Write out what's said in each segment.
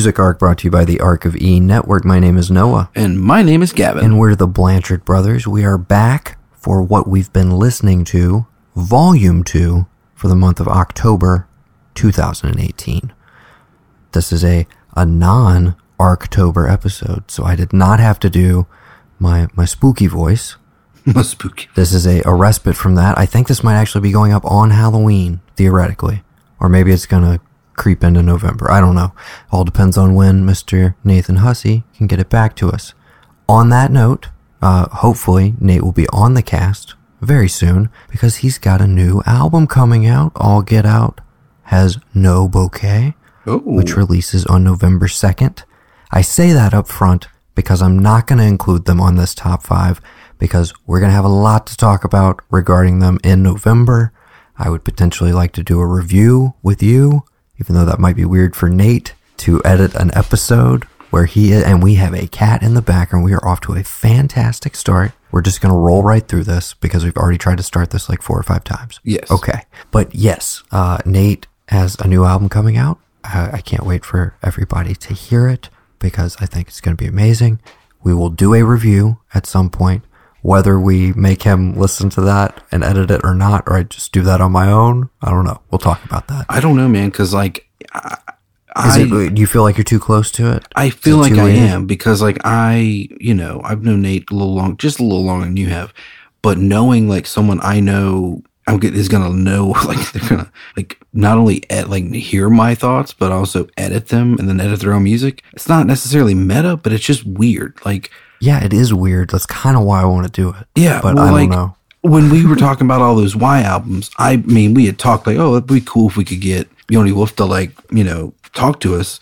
Welcome to the Music Ark brought to you by the Ark of E Network. My name is Noah. And my name is Gavin. And we're the Blanchard Brothers. We are back for what we've been listening to, Volume 2, for the month of October 2018. This is a, a non Arktober episode, so I did not have to do my, my spooky voice. My spooky. This is a, a respite from that. I think this might actually be going up on Halloween, theoretically. Or maybe it's going to creep into November. I don't know. All depends on when Mr. Nathan Hussey can get it back to us. On that note, uh, hopefully Nate will be on the cast very soon because he's got a new album coming out. All Get Out has No Bouquet, Oh. which releases on November 2nd. I say that up front because I'm not going to include them on this top five because we're going to have a lot to talk about regarding them in November. I would potentially like to do a review with you, even though that might be weird for Nate to edit an episode where he and we have a cat in the background. We are off to a fantastic start. We're just going to roll right through this because we've already tried to start this like four or five times. Yes. Okay. But yes, uh, Nate has a new album coming out. I, I can't wait for everybody to hear it because I think it's going to be amazing. We will do a review at some point, whether we make him listen to that and edit it or not, or I just do that on my own. I don't know. We'll talk about that. I don't know, man, because like I, I, it, do you feel like you're too close to it? I feel it like I late? am because like I, you know, I've known Nate a little long, just a little longer than you have, but knowing like someone I know. I'm get, is gonna know like they're gonna like not only ed, like hear my thoughts but also edit them and then edit their own music. It's not necessarily meta, but it's just weird. Like Yeah, it is weird. That's kind of why I want to do it. Yeah, but well, I don't like, know. when we were talking about all those Y albums, I mean, we had talked like, oh, it'd be cool if we could get Yoni Wolf to like, you know, talk to us.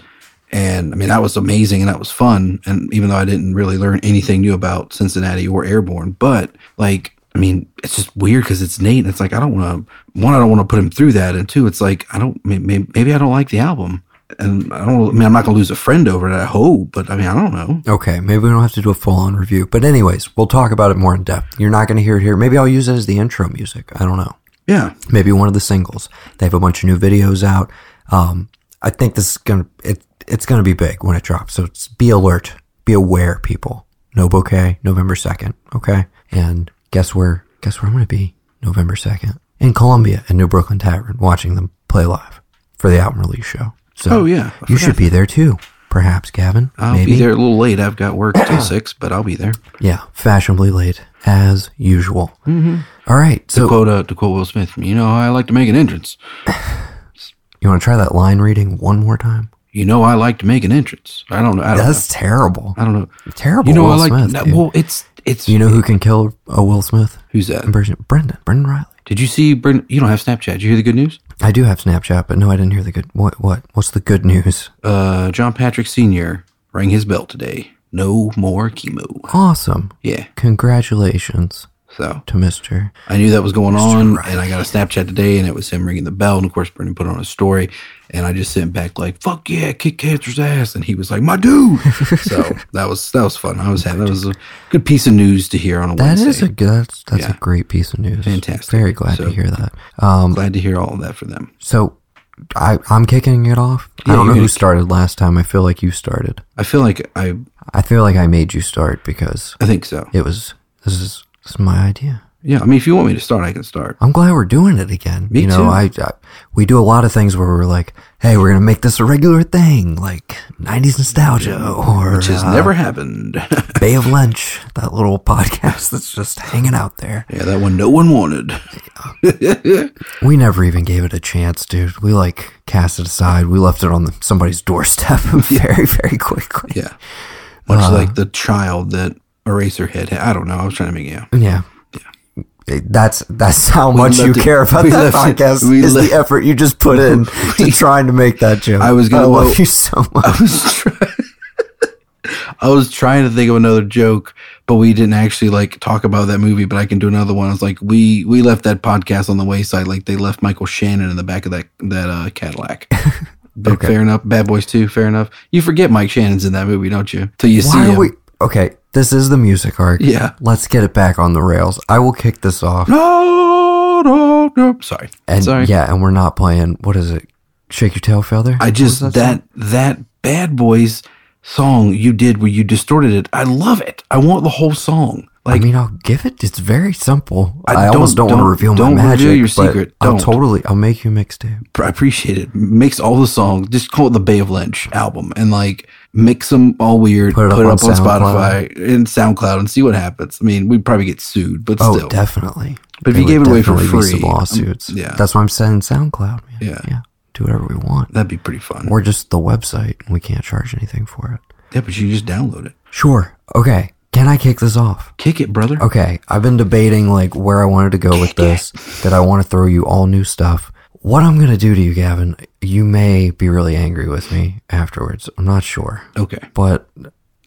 And I mean, that was amazing and that was fun. And even though I didn't really learn anything new about Cincinnati or Airborne, but like, I mean, it's just weird because it's Nate. And it's like, I don't want to, one, I don't want to put him through that. And two, it's like, I don't, maybe, maybe I don't like the album. And I don't, I mean, I'm not going to lose a friend over it, I hope, but I mean, I don't know. Okay, maybe we don't have to do a full on review. But, anyways, we'll talk about it more in depth. You're not going to hear it here. Maybe I'll use it as the intro music. I don't know. Yeah. Maybe one of the singles. They have a bunch of new videos out. Um, I think this is going to, it, it's going to be big when it drops. So it's, be alert, be aware, people. No bouquet, November 2nd. Okay. And guess where, guess where I'm going to be November 2nd? In Columbia at New Brooklyn Tavern, watching them play live for the album release show. So Oh, yeah. You should be there too. Perhaps, Gavin. I'll maybe. be there a little late. I've got work till six, but I'll be there. Yeah, fashionably late as usual. Mm-hmm. All right, To so quote uh, to quote Will Smith, you know I like to make an entrance. you want to try that line reading one more time? You know I like to make an entrance. I don't know. I don't That's terrible. I don't know. Terrible. You know Will I like. Smith. no, well, it's it's. you know who can kill a Will Smith who's that? Brendan. Brendan Riley. Did you see? Brendan? you don't have Snapchat. Did you hear the good news? I do have Snapchat, but no, I didn't hear the good. What? What? What's the good news? Uh, John Patrick Sr. rang his bell today. No more chemo. Awesome. Yeah. Congratulations So to Mister. I knew that was going on, and I got a Snapchat today, and it was him ringing the bell. And of course, Brendan put on a story, and I just sent back like "fuck yeah, kick cancer's ass," and he was like, "My dude." so that was that was fun. I was happy. That was a good piece of news to hear on a That Wednesday. is a good. That's, that's Yeah. a great piece of news. Fantastic. Very glad So- to hear that. Um, glad to hear all of that for them. so I I'm kicking it off. I don't know who started last time. I feel like you started. I feel like I I feel like I made you start because I think so. it was this is is my idea. Yeah, I mean, if you want me to start, I can start. I'm glad we're doing it again. Me you know, too. I, I we do a lot of things where we're like, hey, we're gonna make this a regular thing, like '90s nostalgia or Which has uh, never happened. Bay of Lynch, that little podcast that's just hanging out there. yeah, that one no one wanted. We never even gave it a chance, dude. We like cast it aside. We left it on the, somebody's doorstep very, very quickly. Yeah, much Uh. like the child that Eraserhead. I don't know. I was trying to make yeah. Yeah. That's that's how much you it- care about we that it- podcast we is left- the effort you just put in to trying to make that joke. I was gonna- I love well, you so much. I was trying. I was trying to think of another joke, but we didn't actually like talk about that movie. But I can do another one. I was like, we we left that podcast on the wayside, like they left Michael Shannon in the back of that that uh, Cadillac. But Okay. Fair enough. Bad Boys too. Fair enough. You forget Mike Shannon's in that movie, don't you? Till you see Why him. we okay? This is the music ark. Yeah. Let's get it back on the rails. I will kick this off. No, no, no. Sorry. And Sorry. yeah, and we're not playing. What is it? Shake your tail, feather. I just was that that Bad Boys song you did where you distorted it. I love it. I want the whole song. Like I mean, I'll give it. It's very simple. I I, almost don't- don't, want to don't- reveal don't my reveal magic. your but secret. I'll Don't. totally. I'll make you mixtape. I appreciate it. Mix all the songs. Just call it the Bay of Lynch album and like mix them all weird. Put it up on on Spotify and SoundCloud and see what happens. I mean, we'd probably get sued, but Oh, still. definitely. But if you gave it away for free, um, lawsuits. yeah. that's why I'm saying SoundCloud. Man. Yeah. yeah. Do whatever we want, That'd be pretty fun. or just the website. We can't charge anything for it. yeah, but you just download it. Sure. Okay. Can I kick this off? Kick it, brother. Okay, I've been debating like where I wanted to go with this. That I want to throw you all new stuff. What I'm gonna do to you, Gavin? You may be really angry with me afterwards. I'm not sure, Okay. but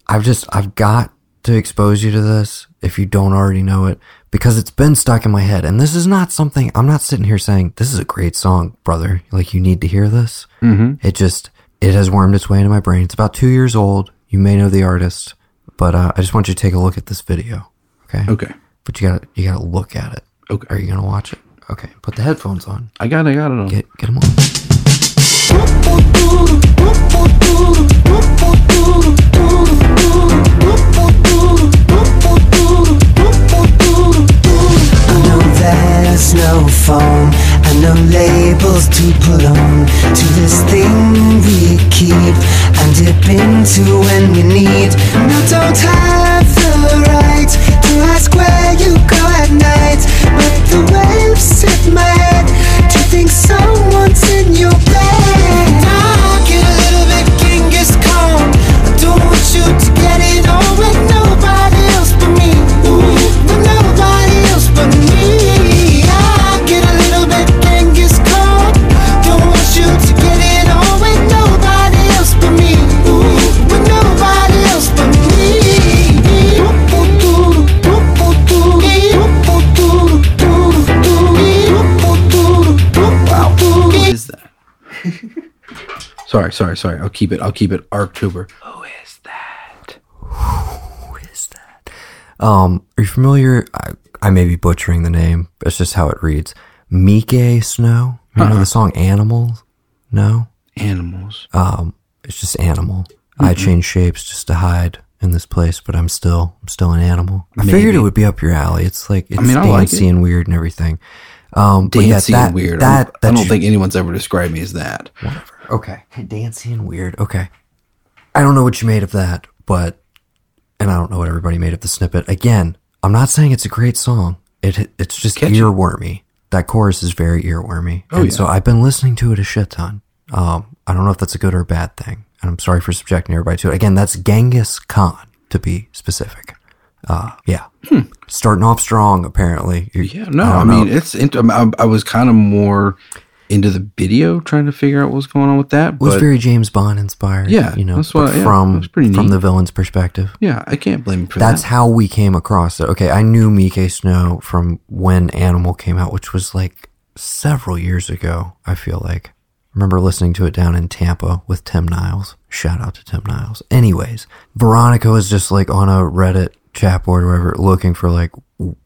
I've just I've got to expose you to this if you don't already know it because it's been stuck in my head. And this is not something I'm not sitting here saying this is a great song, brother. Like you need to hear this. Mm-hmm. It just it has wormed its way into my brain. It's about two years old. You may know the artist, but uh, I just want you to take a look at this video. Okay. Okay. But you gotta you gotta look at it. Okay. Are you gonna watch it? Okay. Put the headphones on. I got it. I got it on. Get get them on. I know there's no phone and no labels to put on to this thing we keep and dip into when we need. And I don't have the right to ask where you go at night, but the waves hit my head to think someone's in your bed. Sorry, sorry, sorry. I'll keep it. I'll keep it Arktober. Who is that? Who is that? Um, are you familiar? I, I may be butchering the name. But it's just how it reads. Miike Snow. You know the song "Animals"? No. Animals. Um, it's just animal. I change shapes just to hide in this place, but I'm still I'm still an animal. I figured it would be up your alley. It's like it's mean, I like it. and weird and everything. Um, but yeah, Dancing that, and weird. That, I don't think anyone's ever described me as that. Whatever. Okay. Dancey and weird. Okay. I don't know what you made of that, but and I don't know what everybody made of the snippet. Again, I'm not saying it's a great song. It it's just Catchy. earwormy. That chorus is very earwormy. Oh, and yeah. so I've been listening to it a shit ton. Um, I don't know if that's a good or a bad thing. And I'm sorry for subjecting everybody to it. Again, that's Genghis Khan to be specific. Uh, yeah. Starting off strong, apparently. Hmm. Yeah, no, I I, know. mean it's. Int- I, I was kind of more into the video, trying to figure out what was going on with that. it was very James Bond inspired. Yeah, You know, that's what- yeah, from, from the villain's perspective. yeah, I can't blame him for That's that. how we came across it. Okay, I knew Miike Snow from when Animal came out, which was like several years ago, I feel like. I remember listening to it down in Tampa with Tim Niles. Shout out to Tim Niles. Anyways, Veronica was just like on a Reddit chat board or whatever looking for like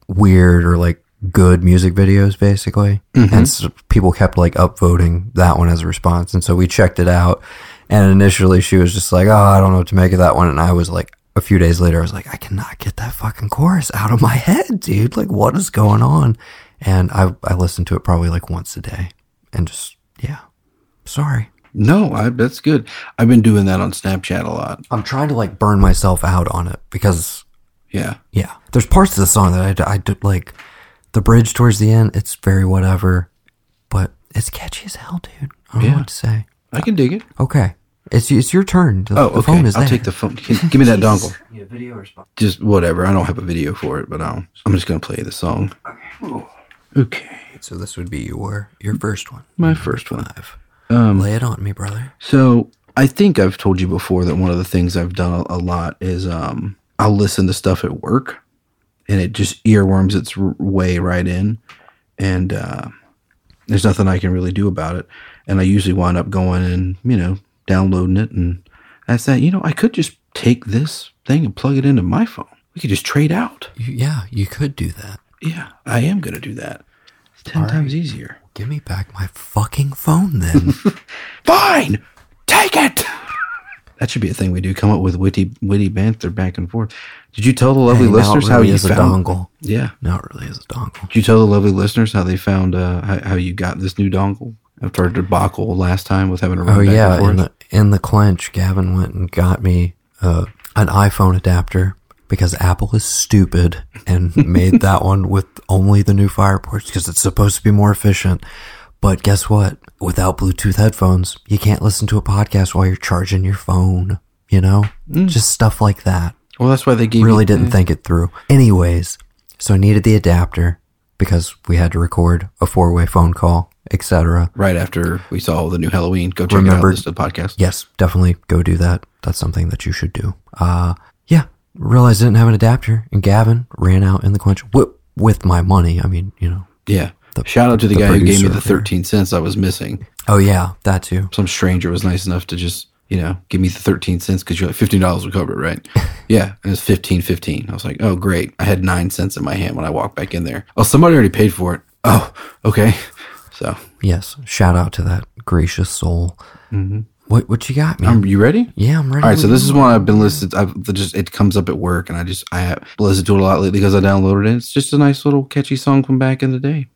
weird or like good music videos basically. Mm-hmm. And so people kept like upvoting that one as a response. And so we checked it out. And initially she was just like, oh, I don't know what to make of that one. And I was like, a few days later, I was like, I cannot get that fucking chorus out of my head, dude. Like, what is going on? And I, I listened to it probably like once a day and just, yeah, sorry. no, I, that's good. I've been doing that on Snapchat a lot. I'm trying to like burn myself out on it because, Yeah, yeah, there's parts of the song that I, I do, like the bridge towards the end. It's very whatever, but it's catchy as hell, dude. I don't know Yeah. what to say. I can dig it. Okay. It's, it's your turn. The, Oh, the okay. phone is I'll there. take the phone. Give me that dongle. Yeah, video response. Just whatever. I don't have a video for it, but I'll, I'm just gonna play the song. Okay, So this would be your your first one. my first one. Five. Um, Lay it on me, brother. So I think I've told you before that one of the things I've done a, a lot is um, I'll listen to stuff at work, and it just earworms its way right in, and uh, there's nothing I can really do about it. And I usually wind up going and you know downloading it, and that's that. You know, I could just take this thing and plug it into my phone. We could just trade out. Yeah, you could do that. Yeah, I am gonna do that. It's ten times easier. Give me back my fucking phone then. Fine, take it. That should be a thing we do. Come up with witty witty banter back and forth. Did you tell the lovely Hey, listeners how you is a found? dongle. Yeah. Now it really is a dongle. Did you tell the lovely listeners how they found uh, how, how you got this new dongle after our debacle last time with having to run Oh back yeah, and forth? in the in the clinch, Gavin went and got me uh, an iPhone adapter because Apple is stupid and made that one with only the new fire ports because it's supposed to be more efficient. But guess what? Without Bluetooth headphones, you can't listen to a podcast while you're charging your phone. You know, just stuff like that. well, that's why they gave Really didn't think it through. Anyways, so I needed the adapter because we had to record a four-way phone call, etc. right after we saw the new Halloween. Go check it out. To the podcast. yes, definitely go do that. That's something that you should do. Uh, yeah, realized I didn't have an adapter, and Gavin ran out in the clinch with, with my money. I mean, you know. Yeah. The- Shout out to the, the guy who gave me the 13 cents I was missing. Oh yeah, that too. Some stranger was nice enough to just, you know, give me the 13 cents because you're like, $15 will cover it, right? yeah. And it's 15, 15. I was like, oh, great. I had nine cents in my hand when I walked back in there. Oh, somebody already paid for it. Oh, okay. So, Yes, shout out to that gracious soul. What what you got, man? um, you ready? yeah, I'm ready. All right, so this is one I've been listening. I've just it comes up at work, and I just I have listened to it a lot lately because I downloaded it. It's just a nice little catchy song from back in the day.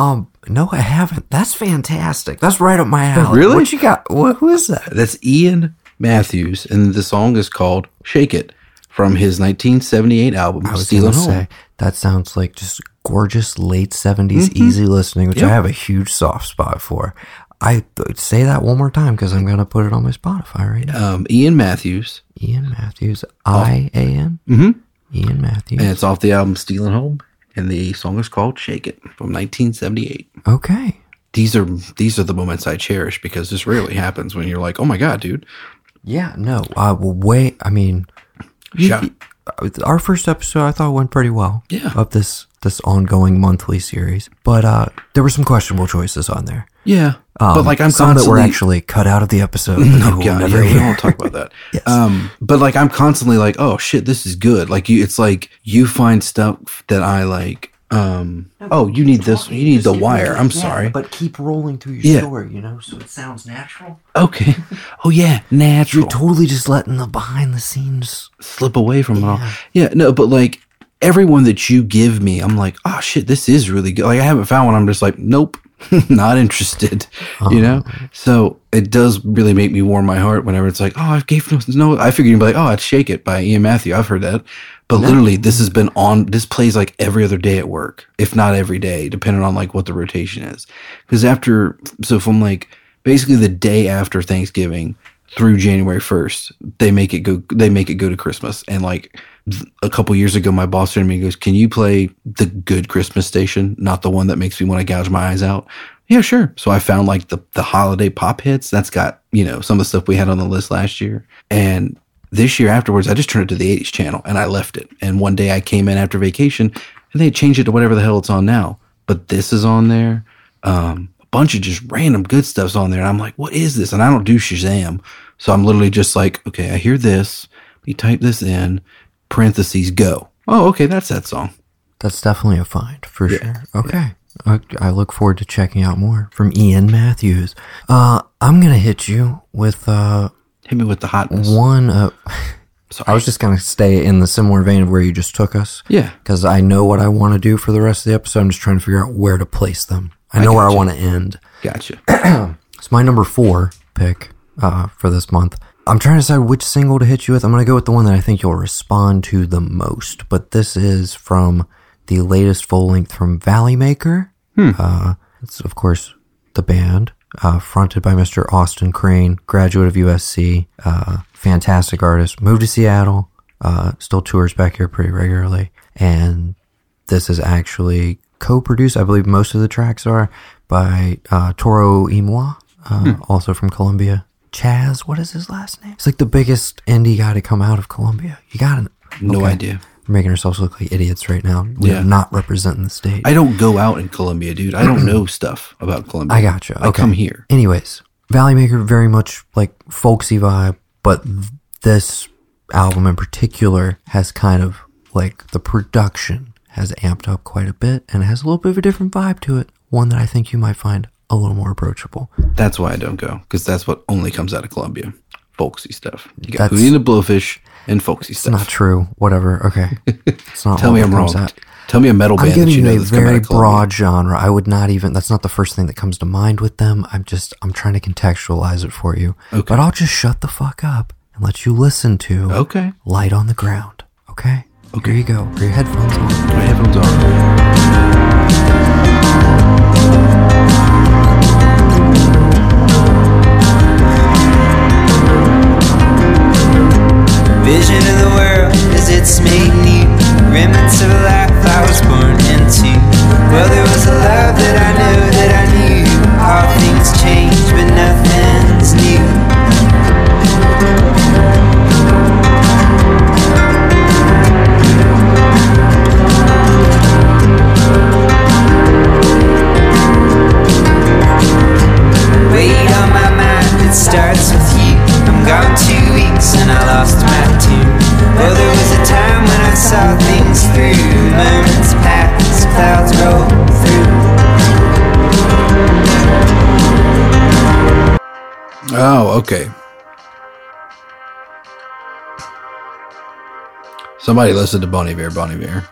Um, no, I haven't. That's fantastic. That's right up my alley. really? What you got? What, who is that? That's Ian Matthews, and the song is called "Shake It" from his 1978 album I was "Stealing gonna Home." say that sounds like just gorgeous late 70s easy listening, which I have a huge soft spot for. I say that one more time because I'm gonna put it on my Spotify right now. Um, Ian Matthews, Ian Matthews, I A N. Mhm. Ian Matthews. and it's off the album "Stealing Home," and the song is called "Shake It" from 1978. okay. These are these are the moments I cherish because this rarely happens when you're like, "Oh my god, dude!" Yeah. No. Uh. Well, wait. I mean, you- our first episode I thought went pretty well. Yeah. Of this this ongoing monthly series, but uh, there were some questionable choices on there. Yeah, Um, but like I'm some that were constantly actually cut out of the episode. that Oh people will god, never yeah, we hear. won't talk about that. Yes. Um, but like I'm constantly like, oh shit, this is good. Like you, it's like you find stuff that I like. Um, oh, you need this. You need the wire. I'm sorry. but keep rolling through your Yeah. story, you know, so it sounds natural. Okay. Oh yeah, natural. You're totally just letting the behind the scenes. slip away from it all. Yeah, no, but like everyone that you give me, I'm like, oh shit, this is really good. Like I haven't found one. I'm just like, nope, not interested. You know. Uh-huh. So it does really make me warm my heart whenever it's like, oh, I gave no. no I figured you'd be like, oh, I'd shake it by Ian Matthew. I've heard that. But literally, this has been on. This plays like every other day at work, if not every day, depending on like what the rotation is. Because after, so from like basically the day after Thanksgiving through January first, they make it go. They make it go to Christmas, and like a couple years ago, my boss turned to me and goes, "Can you play the good Christmas station, not the one that makes me want to gouge my eyes out?" Yeah, sure. So I found like the the holiday pop hits. That's got you know some of the stuff we had on the list last year, and this year afterwards, I just turned it to the 80s channel and I left it. And one day I came in after vacation and they changed it to whatever the hell it's on now. But this is on there. Um, a bunch of just random good stuff's on there. And I'm like, what is this? And I don't do Shazam. So I'm literally just like, okay, I hear this. We type this in, parentheses, go. Oh, okay, that's that song. That's definitely a find for sure. Okay. I, I look forward to checking out more from Ian Matthews. Uh, I'm gonna hit you with uh Hit me with the hotness. one. Uh, I was just going to stay in the similar vein of where you just took us. Yeah. Because I know what I want to do for the rest of the episode. I'm just trying to figure out where to place them. I know where I want to end. Gotcha. It's my number four pick uh, for this month. I'm trying to decide which single to hit you with. I'm going to go with the one that I think you'll respond to the most. But this is from the latest full length from Valley Maker. Uh, it's, of course, the band, uh, fronted by Mr. Austin Crane, graduate of USC, uh, fantastic artist, moved to Seattle, uh, still tours back here pretty regularly. And this is actually co-produced. I believe most of the tracks are by uh, Toro y Moi, uh, also from Columbia. Chaz, what is his last name? It's like the biggest indie guy to come out of Columbia. You got to No idea. We're making ourselves look like idiots right now. We're Yeah. not representing the state. I don't go out in Columbia, dude. I don't know stuff about Columbia. I gotcha. I Okay. come here. Anyways, Valley Maker very much like folksy vibe, but this album in particular has kind of like the production has amped up quite a bit and has a little bit of a different vibe to it. One that I think you might find a little more approachable. That's why I don't go because that's what only comes out of Columbia. Folksy stuff. You got Hootie and the Blowfish and folksy It's stuff. not true. Whatever. Okay. It's not. Tell me I'm wrong. out. Tell me a metal band. I'm giving you know a very broad genre. I would not even. That's not the first thing that comes to mind with them. I'm just. I'm trying to contextualize it for you. Okay. But I'll just shut the fuck up and let you listen to. Okay. Light on the ground. Okay. Okay. Here you go. Put your headphones on. My headphones are. Remnants of okay. Somebody listened to Bonnie Bear, Bonnie Bear.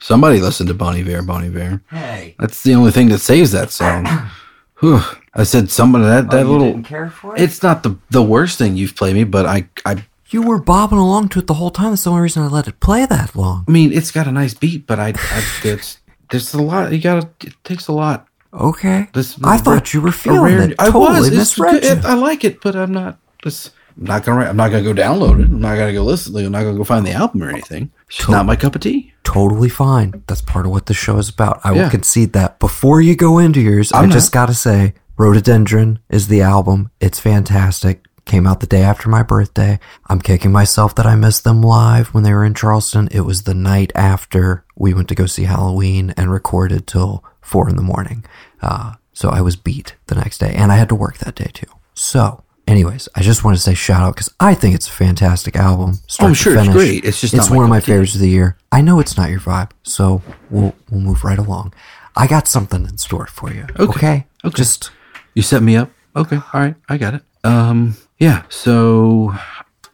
Somebody listened to Bonnie Bear, Bonnie Bear. Hey. That's the only thing that saves that song. Whew. I said somebody that that oh, little. Oh, care for It's not the the worst thing you've played me, but I I You were bobbing along to it the whole time. That's the only reason I let it play that long. I mean it's got a nice beat, but I, I it's there's a lot. You gotta it takes a lot. Okay. This I thought you were feeling rare- it. I Totally was. It's misread good. you. I like it, but I'm not. This, I'm not gonna. I'm not gonna go download it. I'm not gonna go listen. I'm not gonna go find the album or anything. It's just not my cup of tea. totally fine. That's part of what the show is about. I Yeah. will concede that. Before you go into yours, i I'm not. just got to say, Rhododendron is the album. It's fantastic. Came out the day after my birthday. I'm kicking myself that I missed them live when they were in Charleston. It was the night after we went to go see Halloween and recorded till four in the morning. Uh, so I was beat the next day and I had to work that day too. So, anyways, I just want to say shout out because I think it's a fantastic album. start Oh, sure, it's finish. great. It's just it's one of my favorites of the year. I know it's not your vibe, so we'll we'll move right along. I got something in store for you. Okay. Okay. Just You set me up. Okay. All right. I got it. Um. Yeah. So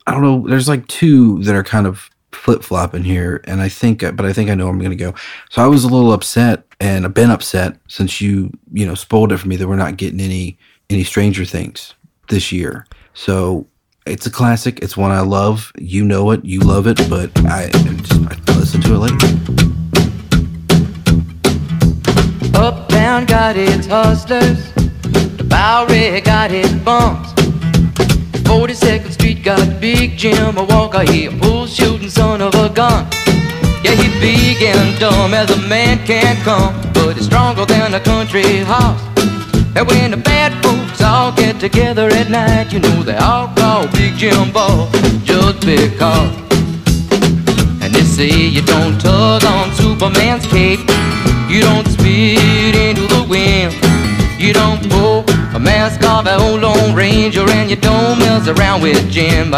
I don't know. There's like two that are kind of flip flopping here, and I think, but I think I know where I'm going to go. So I was a little upset, and I've been upset since you, you know, spoiled it for me that we're not getting any any Stranger Things this year. So it's a classic. It's one I love. You know it. You love it. But I, just, I listen to it later. Uptown got its hustlers, the Bowery got its bums. 42nd Street got Big Jim, a Walker, he a bull shooting son of a gun. Yeah, he big and dumb as a man can come, but he's stronger than a country horse. And when the bad folks all get together at night, you know they all call Big Jim Ball just because. And they say you don't tug on Superman's cape. You don't spit into the wind. You don't pull a mask off an old Lone Ranger. And you don't mess around with Jim.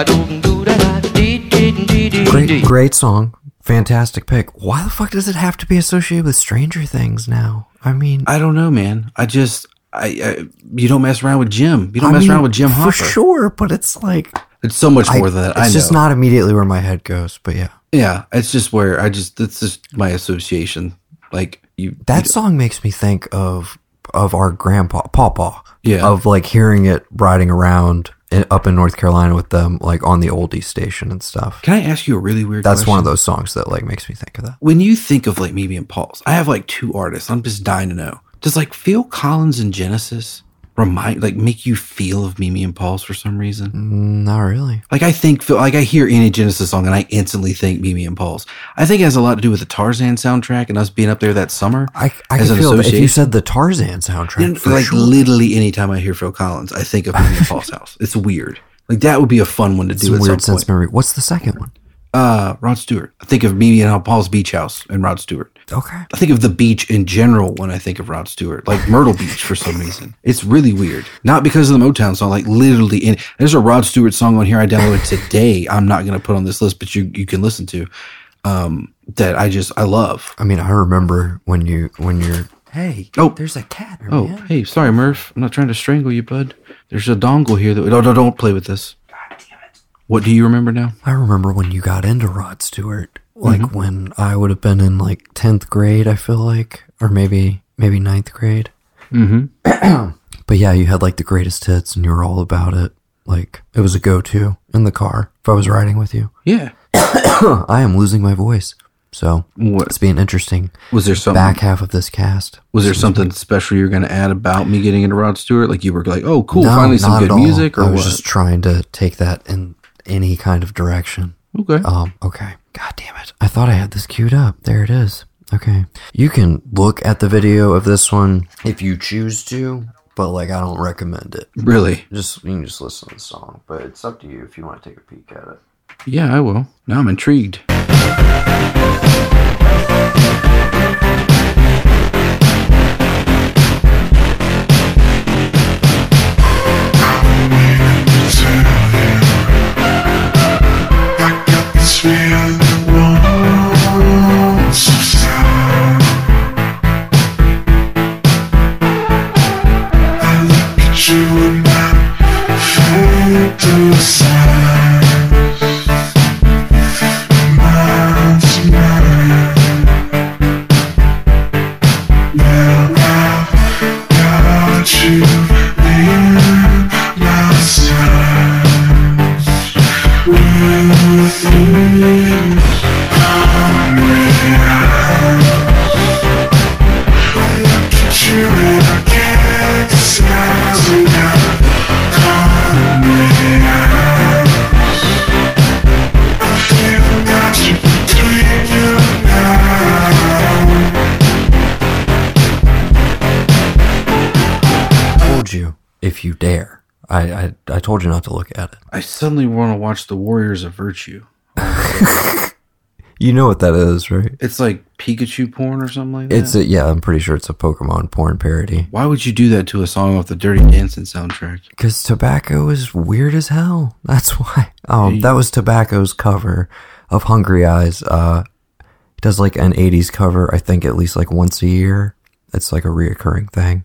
great great song. Fantastic pick. Why the fuck does it have to be associated with Stranger Things now? I mean, I don't know, man. I just, I, I you don't mess around with Jim. You don't I mess mean, around with Jim Hopper. For sure, but it's like It's so much I- more than that. It's I know. just not immediately where my head goes, but yeah. Yeah, it's just where I just that's just my association. Like you, That song makes me think of of our grandpa, Pawpaw. Yeah. Of like hearing it riding around in, up in North Carolina with them, like on the oldies station and stuff. Can I ask you a really weird? That's one of those songs that like makes me think of that. When you think of like Mimi and Paul's, I have like two artists. I'm just dying to know. Does like Phil Collins and Genesis remind like make you feel of Mimi and Paul's for some reason? Mm, Not really. Like I think like I hear any Genesis song and I instantly think Mimi and Paul's. I think it has a lot to do with the Tarzan soundtrack and us being up there that summer. I I can an feel if you said the Tarzan soundtrack. And, for like sure. literally anytime I hear Phil Collins, I think of Mimi and Paul's house. It's weird. Like that would be a fun one to It's do weird sense memory. What's the second one? Uh, Rod Stewart. I think of Mimi and Paul's Beach House and Rod Stewart. Okay. I think of the beach in general when I think of Rod Stewart, like Myrtle Beach for some reason. It's really weird. Not because of the Motown song, like literally. In, there's a Rod Stewart song on here I downloaded today. I'm not going to put on this list, but you you can listen to. Um, that I just I love. I mean, I remember when you when you're. Hey, Oh. there's a cat. there, Oh, man. hey, sorry, Murph. I'm not trying to strangle you, bud. There's a dongle here that. No, no, don't play with this. God damn it! What do you remember now? I remember when you got into Rod Stewart, like Mm-hmm. when I would have been in like tenth grade. I feel like, or maybe maybe ninth grade. Mm-hmm. but yeah, you had like the greatest hits, and you were all about it. Like it was a go-to in the car if I was riding with you. Yeah. I am losing my voice, so What it's being interesting. was there something? Back half of this cast. Was there something special you were going to add about me getting into Rod Stewart? Like you were like, oh, cool, No, finally some good music, or I was what? just trying to take that in any kind of direction. Okay. Um, okay. God damn it. I thought I had this queued up. There it is. Okay. You can look at the video of this one if you choose to, but like I don't recommend it. really? Just you can just listen to the song, but it's up to you if you want to take a peek at it. Yeah, I will. Now I'm intrigued. Told I, I I told you not to look at it. I suddenly want to watch The Warriors of Virtue. You know what that is, right? It's like Pikachu porn or something like that. It's a yeah. I'm pretty sure it's a Pokemon porn parody. Why would you do that to a song off the Dirty Dancing soundtrack? Because tobacco is weird as hell. That's why. Um, that was tobacco's cover of Hungry Eyes. Uh, does like an '80s cover. I think at least like once a year. It's like a reoccurring thing.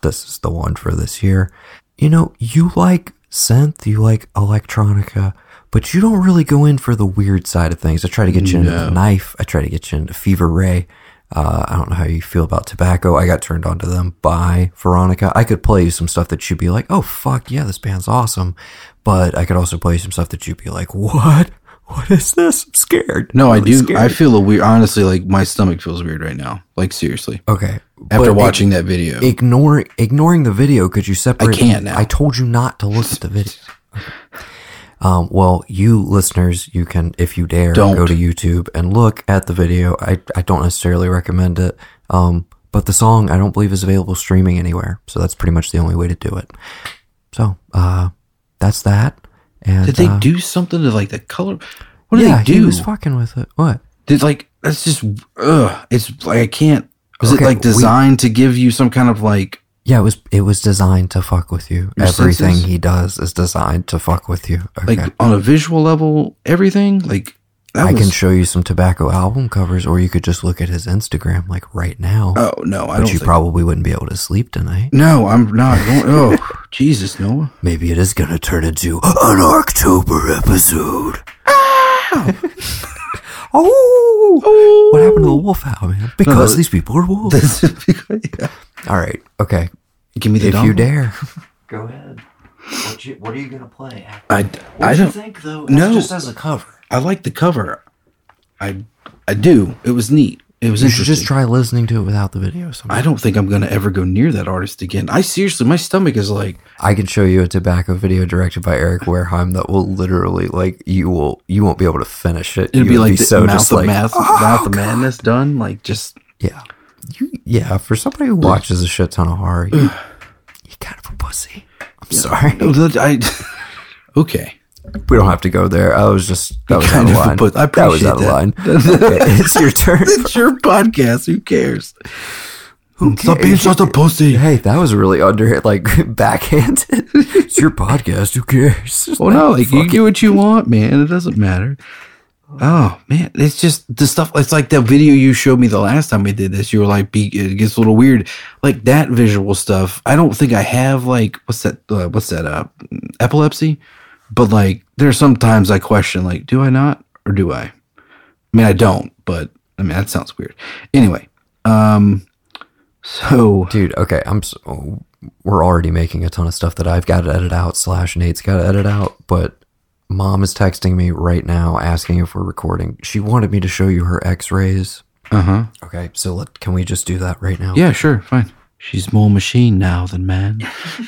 This is the one for this year. You know, you like synth, you like electronica, but you don't really go in for the weird side of things. I try to get you into the knife. I try to get you into Fever Ray. Uh, I don't know how you feel about tobacco. I got turned on to them by Veronica. I could play you some stuff that you'd be like, oh, fuck, yeah, this band's awesome. But I could also play you some stuff that you'd be like, what? What is this? I'm scared. No, I'm I do. scared. I feel a weird. Honestly, like my stomach feels weird right now. Like seriously, Okay. after watching that video. Ignore ignoring the video. Could you separate? I can't now. I told you not to look at the video. Um, well, you listeners, you can, if you dare, Don't. go to YouTube and look at the video. I, I don't necessarily recommend it. Um, but the song I don't believe is available streaming anywhere. So that's pretty much the only way to do it. So, uh, that's that. And, Did they uh, do something to like the color? What did yeah, they he do? was fucking with it. What? Did like that's just ugh. It's like I can't. Was Okay, it like we- designed to give you some kind of like? Yeah, it was, it was designed to fuck with you. Everything senses? he does is designed to fuck with you. Okay. Like on a visual level, everything like That I can show you some tobacco album covers, or you could just look at his Instagram like right now. Oh no, I but don't. you think- probably wouldn't be able to sleep tonight. no, I'm not going. Oh, Jesus, Noah. Maybe it is gonna turn into an October episode. Oh! oh, what happened to the wolf howl, man? Because that- these people are wolves. Yeah. All right, okay. Give me the if you dare, go ahead. What, you, what are you gonna play? I, I don't. think though? No. just as a cover. I like the cover. I I do. It was neat. It was You should just try listening to it without the video. Sometime. I don't think I'm gonna ever go near that artist again. I seriously, my stomach is like, I can show you a tobacco video directed by Eric Wareheim that will literally like you will you won't be able to finish it. It'll be like the so mouth just of like math, oh, mouth of madness done. Like just yeah, you, yeah. For somebody who watches a shit ton of horror, you, you kind of a pussy. I'm sorry. no, I. Okay, We don't have to go there. I was just that was kind out of of line. puss- I that was appreciate out of that. line. Okay, it's your turn. it's your podcast. Who cares? Who cares? Stop being such a pussy. Hey, that was really under like backhanded. it's your podcast. Who cares? Well, no, like you get what you want, man. It doesn't matter. Oh man, it's just the stuff. It's like that video you showed me the last time we did this. You were like, be, it gets a little weird. Like that visual stuff. I don't think I have like what's that? Uh, what's that? Uh, epilepsy. But like, there's sometimes I question like, do I not or do I? I mean, I don't. But I mean, that sounds weird. Anyway, um, so dude okay i'm so, we're already making a ton of stuff that i've got to edit out slash nate's got to edit out but mom is texting me right now asking if we're recording she wanted me to show you her x-rays uh huh. okay so let, can we just do that right now Yeah, sure, fine. She's more machine now than man.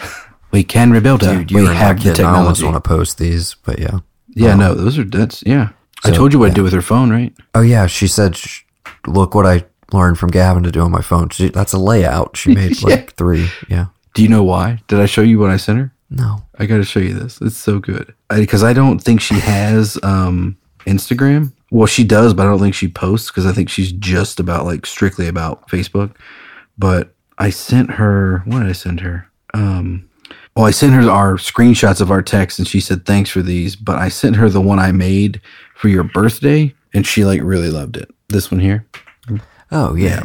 we can rebuild it. dude you we have the technology. i almost want to post these but yeah Yeah, no, those are that's yeah. I told you what I'd do with her phone, right? oh yeah she said look what i learned from gavin to do on my phone she, that's a layout she made like three yeah Do you know why? Did I show you what I sent her? no I got to show you this. It's so good because I, don't think she has um Instagram. Well, she does, but I don't think she posts because I think she's just about like strictly about Facebook. But I sent her. What did I send her? Um, well, I sent her our screenshots of our text, and she said thanks for these. But I sent her the one I made for your birthday, and she like really loved it. This one here. oh yeah,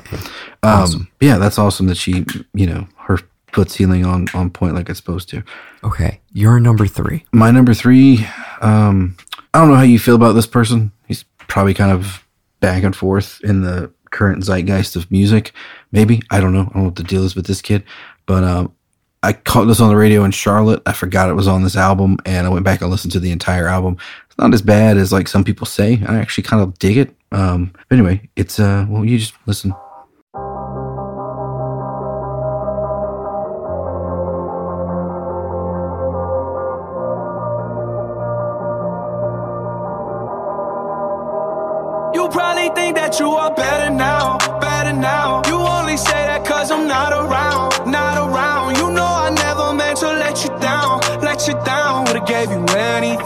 Um, yeah, that's awesome that she, you know, her foot's healing on on point like it's supposed to. okay you're number three My number three, um, I don't know how you feel about this person. He's probably kind of back and forth in the current zeitgeist of music. Maybe I don't know. I don't know what the deal is with this kid, but um, I caught this on the radio in Charlotte. I forgot it was on this album, and I went back and listened to the entire album. It's not as bad as like some people say. I actually kind of dig it. Um, anyway, it's uh, well, you just listen.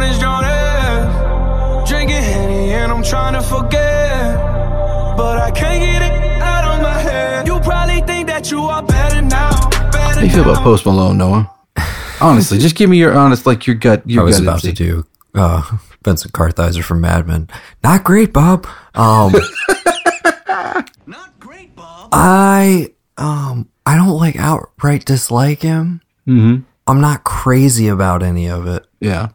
Like it's Jonas, Jonas. Drinking Henny and I'm trying to forget. But I can't get it out of my head. You probably think that you are better now. Better How do you feel about. Post Malone, Noah? Honestly, just give me your honest, like your gut. Your I was gut about to instinct. do uh, Vincent Kartheiser from Mad Men. Not great, Bob. Um, Not great, Bob. I um I don't like outright dislike him. Mm-hmm. I'm not crazy about any of it. Yeah.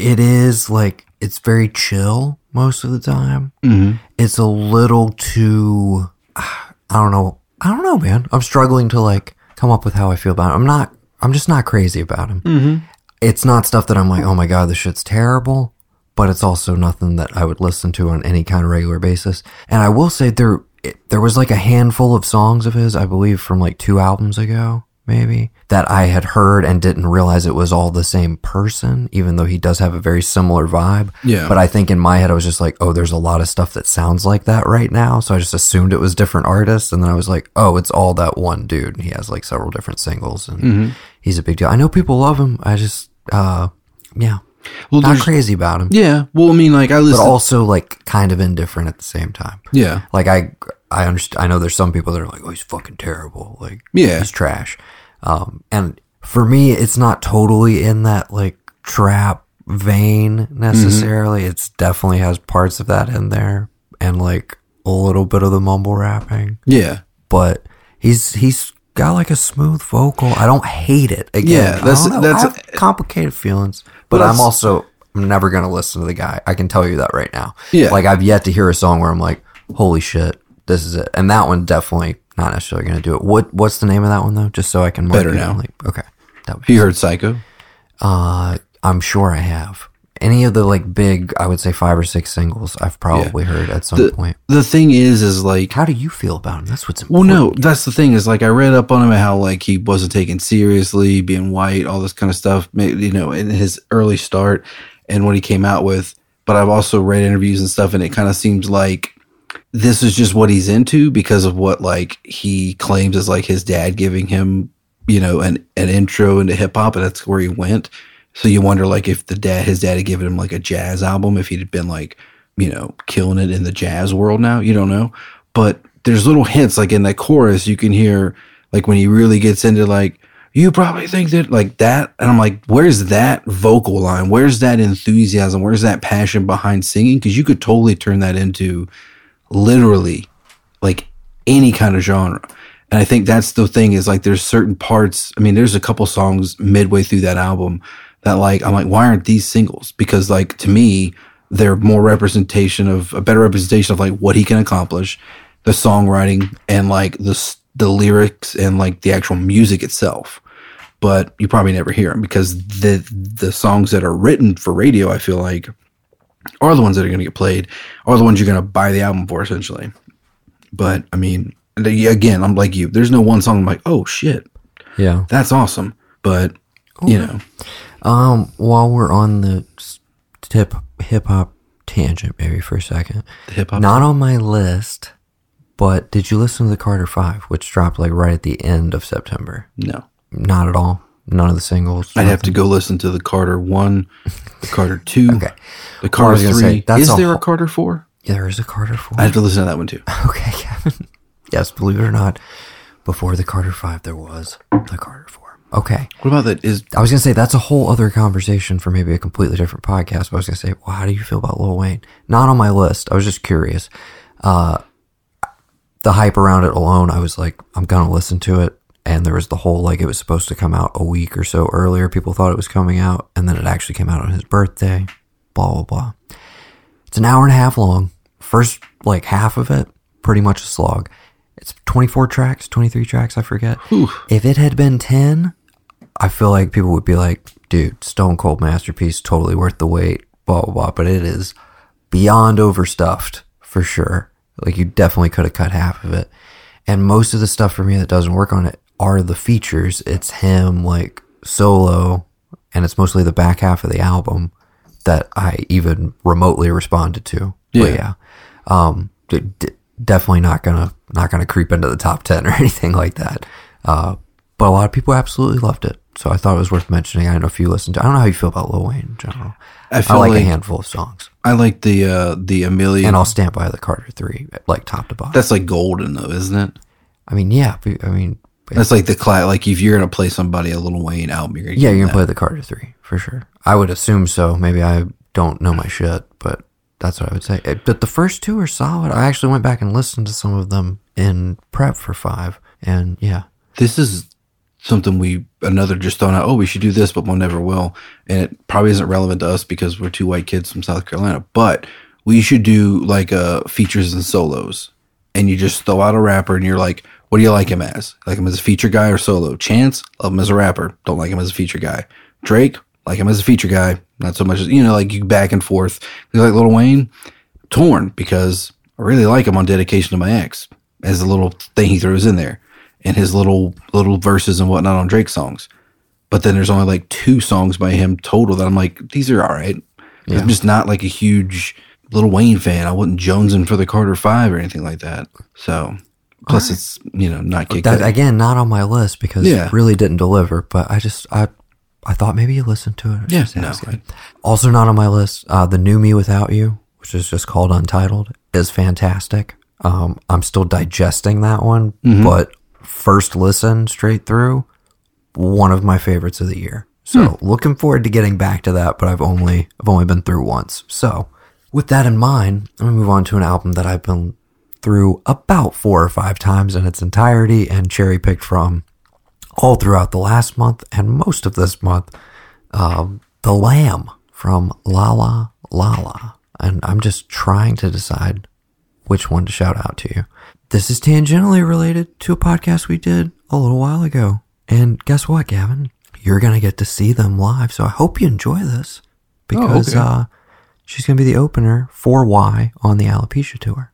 It is like it's very chill most of the time. Mm-hmm. It's a little too. I don't know. I don't know, man. I'm struggling to like come up with how I feel about him. I'm not. I'm just not crazy about him. Mm-hmm. it's not stuff that I'm like, oh my god, this shit's terrible. But it's also nothing that I would listen to on any kind of regular basis. And I will say there, it, there was like a handful of songs of his, I believe, from like two albums ago, maybe, that I had heard and didn't realize it was all the same person, even though he does have a very similar vibe. Yeah. But I think in my head, I was just like, oh, there's a lot of stuff that sounds like that right now. So I just assumed it was different artists. And then I was like, oh, it's all that one dude. And he has like several different singles and Mm-hmm. he's a big deal. I know people love him. I just, uh, yeah, Well, not crazy about him, Yeah. Well, I mean, like I listen, but also like kind of indifferent at the same time. yeah. Like I, I understand. I know there's some people that are like, oh, he's fucking terrible. Like, Yeah. he's trash. Um, and for me, it's not totally in that like trap vein necessarily. It's definitely has parts of that in there and like a little bit of the mumble rapping, Yeah. but he's he's got like a smooth vocal. I don't hate it. Again, Yeah, that's- that's- complicated feelings, but Well, I'm also I'm never gonna listen to the guy. I can tell you that right now. Yeah. like I've yet to hear a song where I'm like, holy shit, this is it. And that one definitely not necessarily gonna do it. What what's the name of that one though? Just so I can mark Better it Now. Like, okay, that would Have you heard Psycho? uh, I'm sure I have. Any of the like big, I would say five or six singles, I've probably heard at some The, point. the thing is, is like, How do you feel about him? That's what's important. well, no, that's the thing is like I read up on him and how like he wasn't taken seriously, being white, all this kind of stuff, you know, in his early start and what he came out with. But I've also read interviews and stuff, and it kind of seems like this is just what he's into because of what like he claims is like his dad giving him, you know, an an intro into hip hop, and that's where he went. So you wonder like if the dad, his dad had given him like a jazz album, if he'd been like, you know, killing it in the jazz world now. You don't know, but there's little hints like in that chorus you can hear like when he really gets into like you probably think that like that and i'm like where's that vocal line where's that enthusiasm where's that passion behind singing because you could totally turn that into literally like any kind of genre. And i think that's the thing is like there's certain parts i mean there's a couple songs midway through that album that like i'm like why aren't these singles? Because like to me they're more representation of a better representation of like what he can accomplish the songwriting and like the the lyrics and like the actual music itself. But you probably never hear them because the the songs that are written for radio i feel like are the ones that are going to get played are the ones you're going to buy the album for essentially. But i mean again i'm like you there's no one song i'm like oh shit. Yeah. that's awesome but you know. Um, while we're on the tip hip hop tangent, maybe for a second, hip-hop not on my list, but did you listen to the Carter Five, which dropped like right at the end of September? no. Not at all. None of the singles. i'd have to go listen to the carter 1 the carter 2 Okay. the Well, I was carter 3 say, is a there a carter 4 Yeah, there is a Carter Four. i have to listen to that one too Okay, Kevin. yes, believe it or not, before the Carter Five, there was the Carter Four. Okay. what about that is I was gonna say that's a whole other conversation for maybe a completely different podcast. But I was gonna say, well, how do you feel about Lil Wayne? Not on my list. I was just curious. Uh, the hype around it alone, I was like, I'm gonna listen to it. And there was the whole like it was supposed to come out a week or so earlier. People thought it was coming out, and then it actually came out on his birthday. Blah blah blah. It's an hour and a half long. First like half of it, pretty much a slog. It's 24 tracks, 23 tracks, I forget. If it had been 10, I feel like people would be like, dude, Stone Cold masterpiece, totally worth the wait, blah, blah, blah. But it is beyond overstuffed for sure. Like, you definitely could have cut half of it. And most of the stuff for me that doesn't work on it are the features. It's him, like, solo, and it's mostly the back half of the album that I even remotely responded to. But Yeah. yeah. Um, d- d- definitely not gonna, not gonna creep into the top 10 or anything like that. Uh, but a lot of people absolutely loved it. So I thought it was worth mentioning. I don't know if you listened to I don't know how you feel about Lil Wayne in general. I I, feel like, a handful of songs. I like the uh the A Milli. And I'll stand by the Carter 3, like top to bottom. that's like golden though, isn't it? I mean, yeah. I mean, but- That's like the cla Like if you're gonna play somebody a Lil Wayne album, you're yeah, you're to play the Carter 3 for sure. I would assume so. Maybe I don't know my shit, but that's what I would say. It- but the first two are solid. I actually went back and listened to some of them in prep for five. And yeah. This is something we another just thrown out. Oh, we should do this, but we'll never will. And it probably isn't relevant to us because we're two white kids from South Carolina. But we should do like uh features and solos, and you just throw out a rapper, and you're like, what do you like him as? Like him as a feature guy or solo? Chance, love him as a rapper. Don't like him as a feature guy. Drake, like him as a feature guy, not so much as you know, like you back and forth. You like Lil Wayne, torn because I really like him on Dedication to My Ex as the little thing he throws in there, and his little little verses and whatnot on Drake songs. But then there's only like two songs by him total that I'm like, these are all right. I'm just not like a huge Lil Wayne fan. I wasn't jonesing for the Carter Five or anything like that. So plus it's you know not Kid That again, not on my list because Yeah. it really didn't deliver. But I just I I thought maybe you listened to it. Yeah, no. Also not on my list. Uh, the new mewithoutYou, which is just called Untitled, is fantastic. Um, I'm still digesting that one, Mm-hmm. but first listen straight through, one of my favorites of the year. So Hmm. looking forward to getting back to that, but I've only I've only been through once. So with that in mind, I'm gonna move on to an album that I've been through about four or five times in its entirety and cherry picked from all throughout the last month and most of this month. Um, the Lamb from Lala Lala. And I'm just trying to decide which one to shout out to you. This is tangentially related to a podcast we did a little while ago. And guess what, Gavin? You're going to get to see them live. So I hope you enjoy this because okay. uh, she's going to be the opener for Why? on the Alopecia tour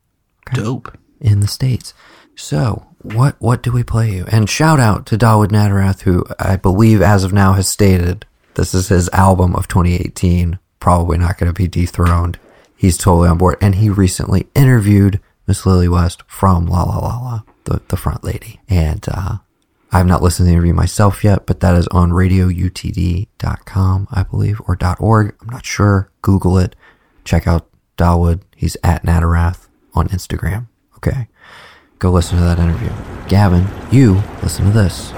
dope. in the states. So, what what do we play you? And shout out to Dawood Natarath, who I believe as of now has stated this is his album of 2018. Probably not going to be dethroned. He's totally on board, and he recently interviewed Miss Lillie West from Lala Lala, the the front lady. And uh, I have not listened to the interview myself yet, but that is on radioutd.com, I believe, or .org. I'm not sure. Google it. Check out Dawood. He's at Natarath on Instagram. Okay. Go listen to that interview. Gavin, you listen to this.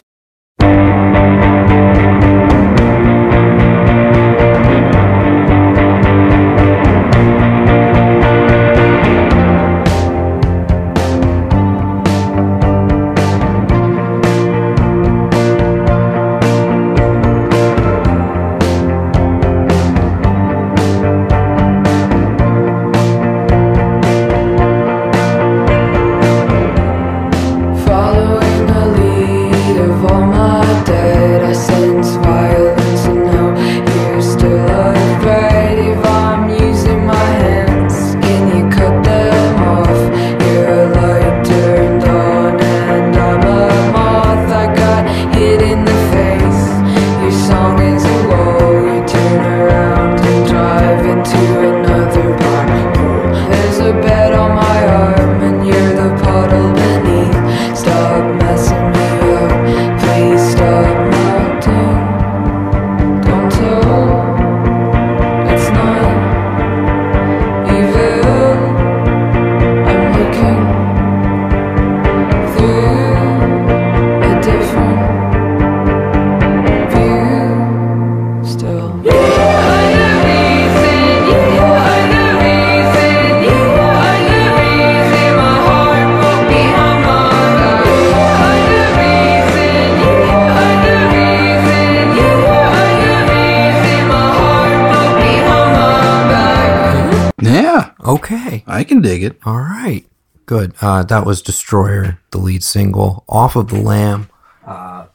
Can dig it. All right. Good. Uh, that was Destroyer, the lead single off of The Lamb. Uh,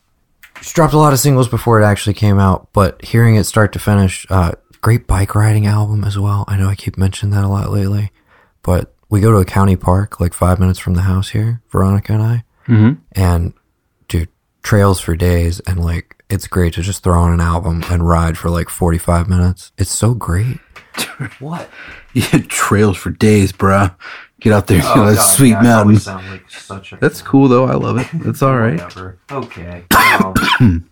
she dropped a lot of singles before it actually came out, but hearing it start to finish, uh, great bike riding album as well. I know I keep mentioning that a lot lately, but we go to a county park like five minutes from the house here, Veronica and I. Mm-hmm. And do trails for days, and like it's great to just throw on an album and ride for like 45 minutes. It's so great. what? Yeah, trails for days, bruh. Get out there, you know, that sweet mountain. That's cool though. I love it. That's all right. Okay.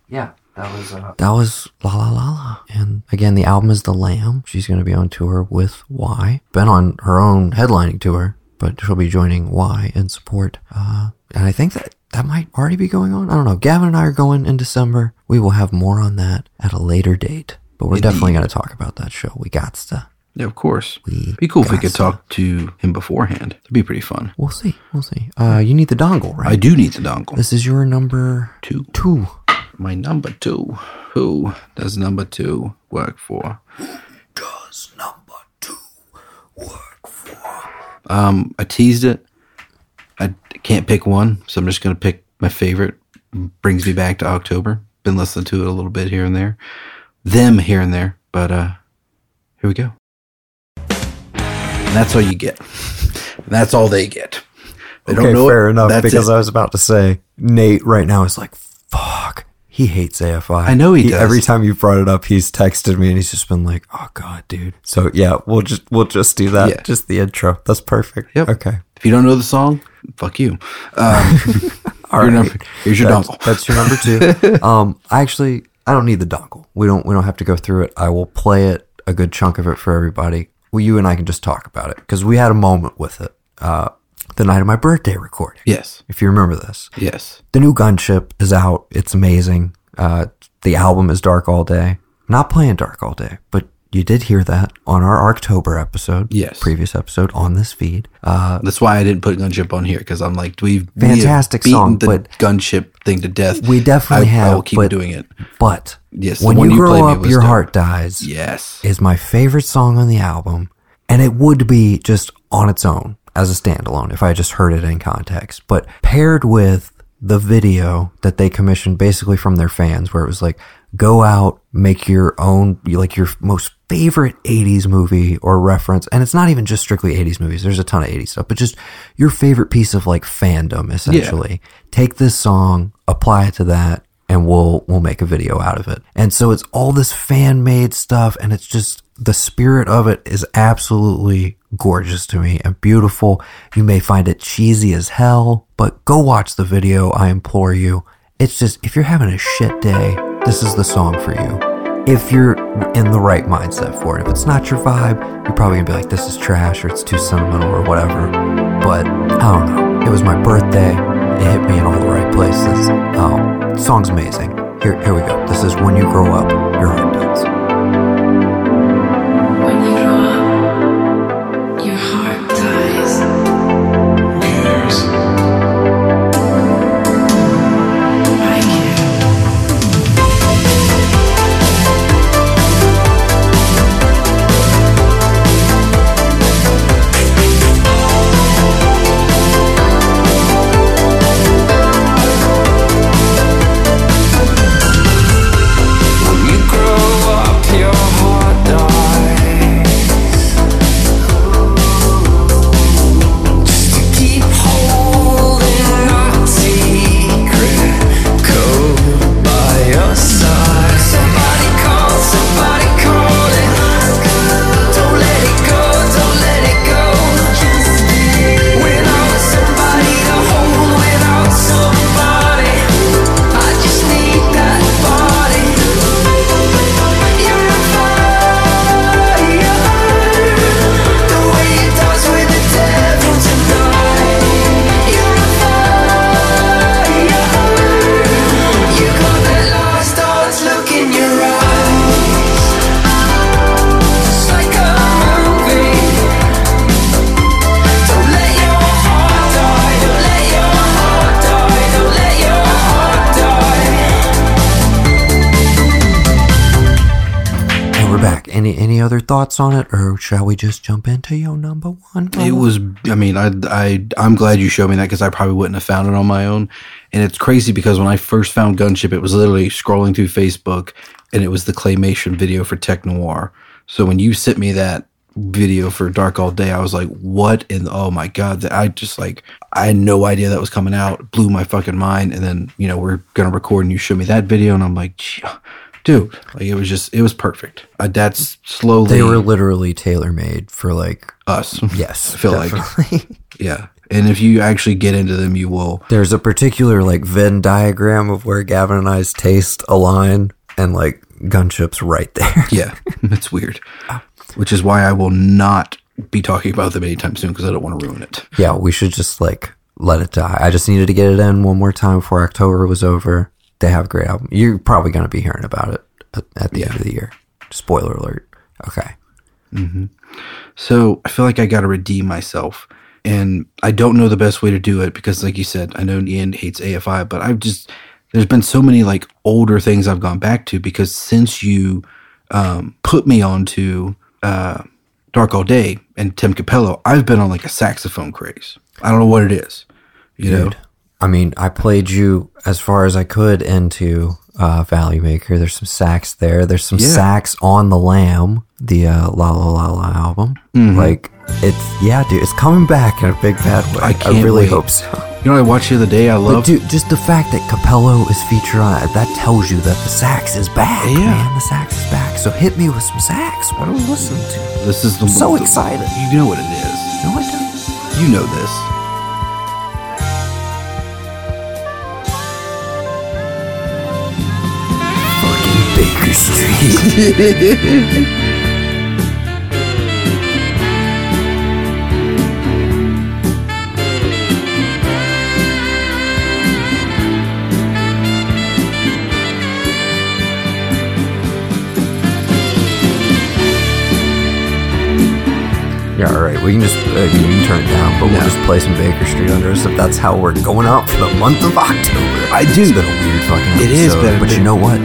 yeah, that was uh, that was Lala Lala, and again, the album is The Lamb. She's going to be on tour with Y. Been on her own headlining tour, but she'll be joining Why? in support. Uh, and I think that that might already be going on. I don't know. Gavin and I are going in December. We will have more on that at a later date, but we're definitely going to talk about that show. We got to. Yeah, of course. We Be cool if we could to. talk to him beforehand. It'd be pretty fun. We'll see. We'll see. Uh, you need the dongle, right? I do need the dongle. This is your number Two. two. My number two. Who does number two work for? Who does number two work for? Um, I teased it. I can't pick one, so I'm just gonna pick my favorite. Brings me back to October. Been listening to it a little bit here and there, them here and there, but uh, here we go. And that's all you get. that's all they get. They okay, fair it. enough. That's because it. I was about to say Nate right now is like, fuck. He hates AFI. I know he does. Every time you brought it up, he's texted me and he's just been like, "Oh God, dude." So yeah, we'll just we'll just do that. Yeah. Just the intro. That's perfect. Yep. Okay. if you don't know the song, fuck you. Um, All right. number- here's your that's, dongle. That's your number two. um, I actually I don't need the dongle. We don't we don't have to go through it. I will play it a good chunk of it for everybody. Well, you and I can just talk about it because we had a moment with it. Uh, the night of my birthday recording. yes, If you remember this, yes. the new gunship is out. It's amazing. Uh, the album is Dark All Day. I'm not playing Dark All Day, but you did hear that on our October episode. Yes. Previous episode on this feed. Uh, That's why I didn't put gunship on here because I'm like, we've Fantastic we have song, beaten the but- gunship thing to death. We definitely I, I will keep but- doing it. but Yes, when you you grow up, your dope. heart dies. Yes, is my favorite song on the album, and it would be just on its own as a standalone if I just heard it in context. But paired with the video that they commissioned basically from their fans, where it was like, go out, make your own, like your most favorite 80s movie or reference. And it's not even just strictly 80s movies, there's a ton of 80s stuff, but just your favorite piece of like fandom, essentially. Take this song, apply it to that, and we'll we'll make a video out of it. And so it's all this fan made stuff and it's just the spirit of it is absolutely gorgeous to me and beautiful. You may find it cheesy as hell, but go watch the video, I implore you. It's just if you're having a shit day, this is the song for you. If you're in the right mindset for it. If it's not your vibe, you're probably gonna be like, this is trash or it's too sentimental or whatever. But I don't know. It was my birthday. It hit me in all the right places. Um, song's amazing. Here, here we go. This is when you grow up, your heart Any any other thoughts on it, or shall we just jump into your number one? It was. I mean, I I I'm glad you showed me that because I probably wouldn't have found it on my own. And it's crazy because when I first found Gunship, it was literally scrolling through Facebook, and it was the claymation video for Tech Noir. So when you sent me that video for Dark All Day, I was like, "What?" in oh my god! That I just like I had no idea that was coming out. Blew my fucking mind. And then you know we're gonna record, and you showed me that video, and I'm like, "Gee, dude, like it was just it was perfect. Uh, that's slowly They were literally tailor made for like us. yes, I feel like like Yeah. And if you actually get into them, you will. there's a particular like Venn diagram of where Gavin and I's taste align, and like gunship's right there. Yeah. it's weird. Which is why I will not be talking about them anytime soon because I don't want to ruin it. yeah, we should just like let it die. I just needed to get it in one more time before October was over. They have a great album. You're probably going to be hearing about it at, at the end of the year. Spoiler alert. Okay. So I feel like I got to redeem myself. And I don't know the best way to do it because, like you said, I know Ian hates AFI, but I've just, there's been so many like older things I've gone back to because since you um, put me onto uh, Dark All Day and Tim Capello, I've been on like a saxophone craze. I don't know what it is. You know? I mean, I played you as far as I could into uh, Valley Maker. There's some sax there. There's some Yeah. sax on the Lamb, the uh, Lala Lala album. Like it's yeah, dude, it's coming back in a big bad way. I I, can't really wait. hope so. You know, I watched the other day. I love. dude, just the fact that Capello is featured on it, that tells you that the sax is back. Yeah. man, the sax is back. So hit me with some sax. What are we listening to? this is the so the- excited. You know what it is. No, I don't. You know this. Fucking Baker Street. Yeah, all right. We can just uh, you can turn it down, but we'll No. just play some Baker Street under us if that's how we're going out for the month of October. I do. It's been a weird fucking It is a but you know what?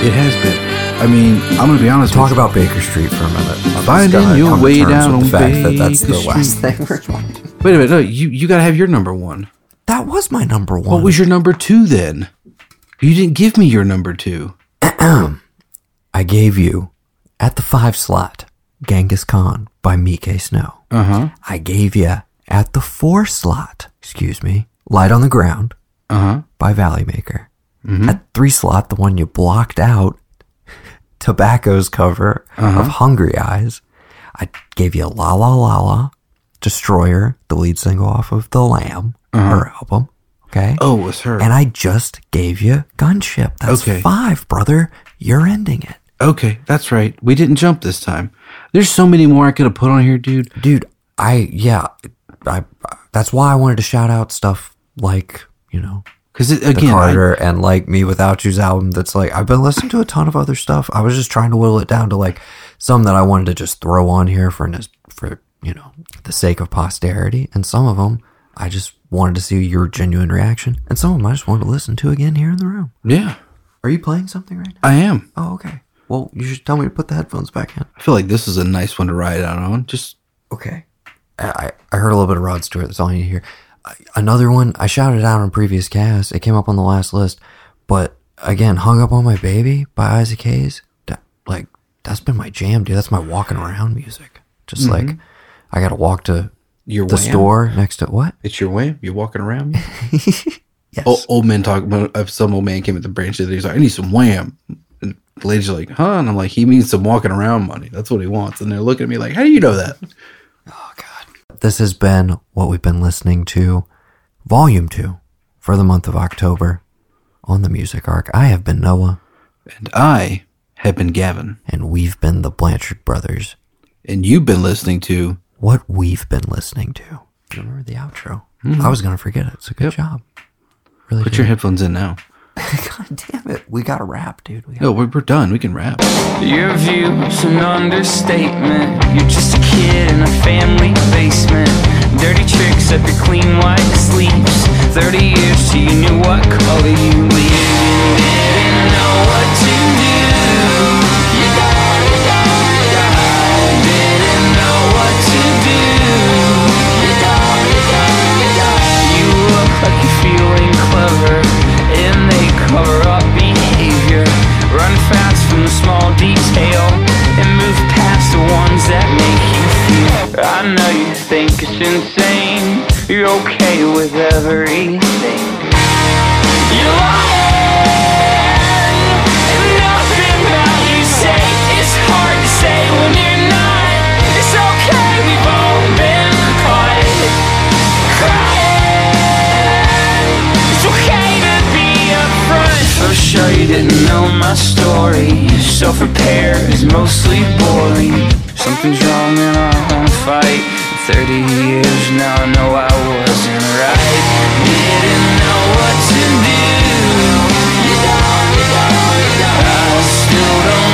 It's been fun. It has been. I mean, I'm gonna be honest. Talk about Baker Street for a minute. I'm Finding your way down with the on fact that that's the Baker last Street. thing we're doing. you. Wait a minute. No, you you gotta have your number one. That was my number one. What was your number two then? You didn't give me your number two. I gave you at the five slot Genghis Khan by Miike Snow. Uh huh. I gave you at the four slot, excuse me, Light on the Ground Uh huh. by Valley Maker. Mm-hmm. At three slot, the one you blocked out, Tobacco's cover of uh-huh. Hungry Eyes. I gave you Lala Lala, Destroyer, the lead single off of The Lamb, uh-huh. her album. Okay. Oh, it was her. And I just gave you Gunship. That's Okay. five, brother. You're ending it. okay, that's right. We didn't jump this time. There's so many more I could have put on here, dude. dude i yeah i that's why i wanted to shout out stuff like you know Because again, I- carter and like mewithoutYou's album that's like i've been listening to a ton of other stuff i was just trying to whittle it down to like some that i wanted to just throw on here for for you know the sake of posterity and some of them i just wanted to see your genuine reaction and some of them i just wanted to listen to again here in the room yeah, are you playing something right now I am. oh okay well you should tell me to put the headphones back in I feel like this is a nice one to ride out on. Just Okay. I, I heard a little bit of Rod Stewart. That's all you need to hear. Another one, I shouted out on previous cast. It came up on the last list. But again, Hung Up on My Baby by Isaac Hayes. That, like, that's been my jam, dude. That's my walking around music. Just mm-hmm. like, I got to walk to your the wham. store next to what? It's your wham. You're walking around. Yes. O- old men talk about. If some old man came at the branch today, he's like, "I need some wham." And the ladies are like, "Huh?" And I'm like, "He means some walking around money. That's what he wants." And they're looking at me like, "How do you know that?" Oh, This has been what we've been listening to, Volume 2, for the month of October on the Music Ark. I have been Noah, And I have been Gavin, and we've been the Blanchard Brothers. and you've been listening to. what we've been listening to. Remember the outro? Hmm. I was gonna forget it. So good job. Really Put did. your headphones in now. God damn it. We got to rap, dude. We got No, we're, we're done. We can wrap. Your view's an understatement. You're just a kid in a family basement. Dirty tricks up your clean white sleeves. 30 years till you knew what color you leave. Didn't know what to do. You got it, got it, got. Didn't know what to do. You got it, got it, got. You look like you're feeling clever, Run fast from the small detail and move past the ones that make you feel. I know you think it's insane. You're okay with everything. You're lying, So sure you didn't know my story. Self-repair is mostly boring. Something's wrong in our home fight. In 30 years now I know I wasn't right. Didn't know what to do. I still don't